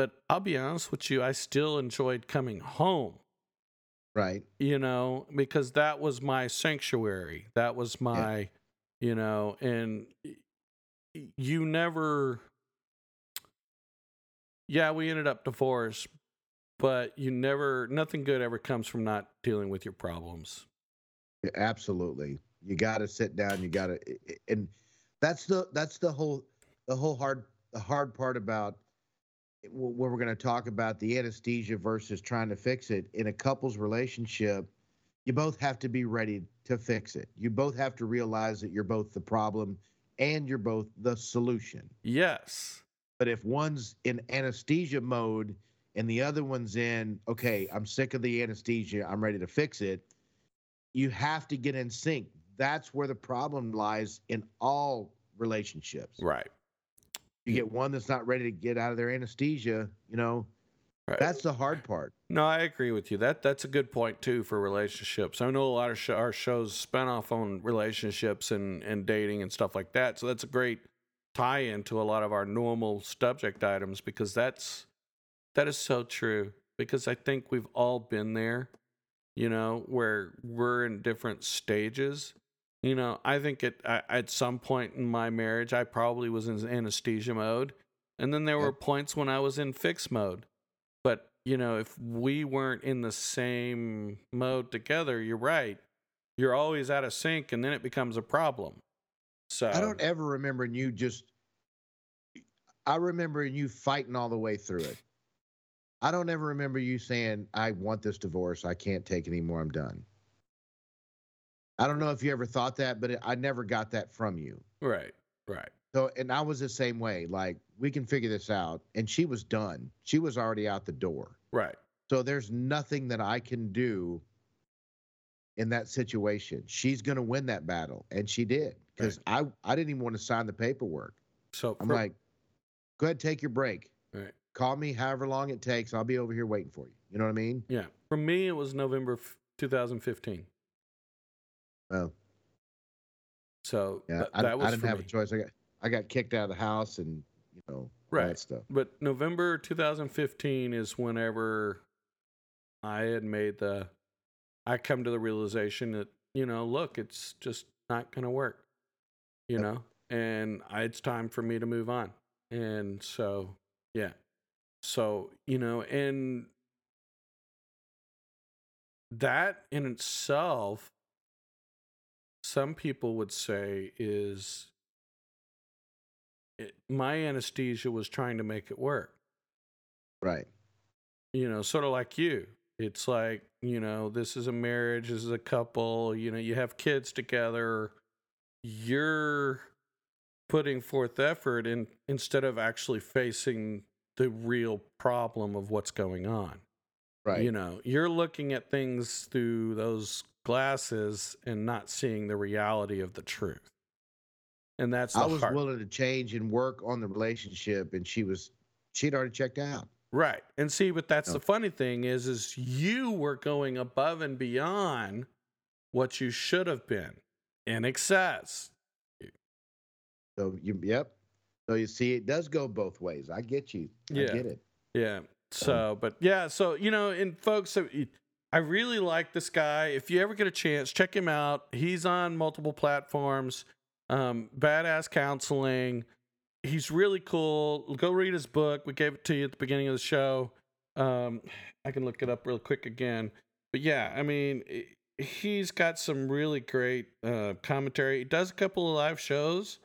But I'll be honest with you, I still enjoyed coming home Right. you know, because that was my sanctuary. That was my, you know, and you never yeah we ended up divorced but you never nothing good ever comes from not dealing with your problems Yeah, absolutely. You got to sit down. You got to, and that's the that's the whole the whole hard the hard part about where we're going to talk about the anesthesia versus trying to fix it in a couple's relationship. You both have to be ready to fix it. You both have to realize that you're both the problem and you're both the solution. yes But if one's in anesthesia mode and the other one's in, okay, I'm sick of the anesthesia, I'm ready to fix it, you have to get in sync. That's where the problem lies in all relationships. right You get one that's not ready to get out of their anesthesia, you know, right that's the hard part. No, I agree with you. That that's a good point too for relationships. I know a lot of sh- our shows spin off on relationships and and dating and stuff like that. So that's a great tie into a lot of our normal subject items because that's that is so true. Because I think we've all been there, you know, where we're in different stages. You know, I think at I, at some point in my marriage, I probably was in anesthesia mode, and then there were points when I was in fix mode. But you know, if we weren't in the same mode together, you're right. You're always out of sync, and then it becomes a problem. So I don't ever remember you just, I remember you fighting all the way through it. I don't ever remember you saying, I want this divorce. I can't take it anymore. I'm done. I don't know if you ever thought that, but it, I never got that from you. right, right, So, and I was the same way. Like, we can figure this out. And she was done. She was already out the door. right. So there's nothing that I can do in that situation. She's going to win that battle, and she did because I I didn't even want to sign the paperwork. So I'm for- like, go ahead, take your break. right. Call me however long it takes. I'll be over here waiting for you. You know what I mean? yeah. For me, it was November f- 2015. Well, So yeah, th- I, was I didn't have me. a choice. I got I got kicked out of the house, and you know all Right. that stuff. But November 2015 is whenever I had made the, I come to the realization that, you know, look, it's just not going to work, you Yep. know, and I, it's time for me to move on. And so, yeah. So, you know, and that in itself, some people would say is it, my anesthesia was trying to make it work. Right. You know, sort of like you. It's like, you know, this is a marriage, this is a couple, you know, you have kids together. You're putting forth effort in, instead of actually facing the real problem of what's going on. Right. You know, you're looking at things through those glasses and not seeing the reality of the truth. And that's the I was hard. willing to change and work on the relationship, and she was she'd already checked out. Right. And see, but that's the funny thing is is you were going above and beyond what you should have been in excess. So you, yep. So you see, it does go both ways. I get you. I Yeah. get it. Yeah. So, but yeah, so you know, and folks, I really like this guy. If you ever get a chance, check him out. He's on multiple platforms. Um, badass counseling. He's really cool. Go read his book. We gave it to you at the beginning of the show. Um, I can look it up real quick again. But yeah, I mean, he's got some really great uh, commentary. He does a couple of live shows.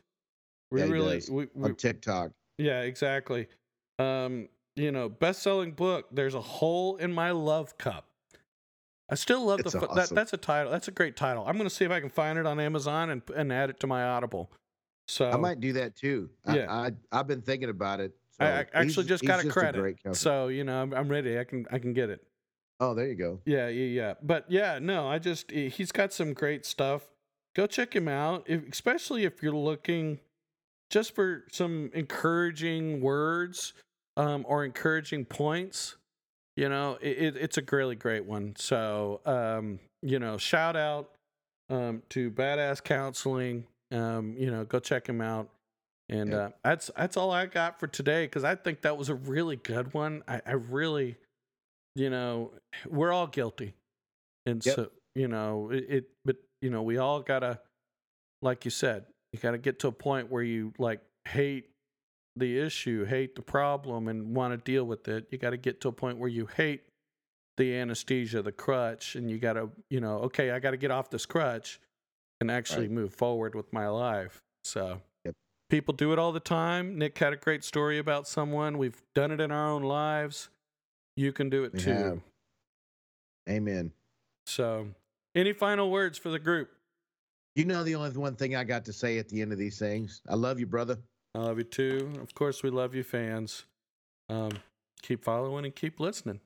We Yeah, really, we, we, On TikTok. yeah, exactly. Um, you know, best-selling book. There's a hole in my love cup. I still love It's the fo- that. That's a title. That's a great title. I'm gonna see if I can find it on Amazon and and add it to my Audible. So I might do that too. I, Yeah. I I've been thinking about it. So I, I actually just got a a credit. great so you know, I'm, I'm ready. I can I can get it. oh, there you go. Yeah, yeah, yeah. But yeah, no, I just he- he's got some great stuff. Go check him out, if, especially if you're looking just for some encouraging words um, or encouraging points. You know, it, it, it's a really great one. So, um, you know, shout out um, to Badass Counseling. Um, you know, go check him out. And Yeah. uh, that's that's all I got for today because I think that was a really good one. I, I really, you know, we're all guilty, and Yep. so you know it, it. But you know, we all gotta, like you said, you gotta get to a point where you like hate the issue, hate the problem, and want to deal with it. You got to get to a point where you hate the anesthesia, the crutch, and you got to, you know, okay, I got to get off this crutch and actually Right. move forward with my life. So Yep. people do it all the time. Nick had a great story about someone. We've done it in our own lives. You can do it We too. have. Amen. So, any final words for the group? You know the only one thing I got to say at the end of these things. I love you, brother. I love you too. Of course, we love you, fans. Um, keep following and keep listening.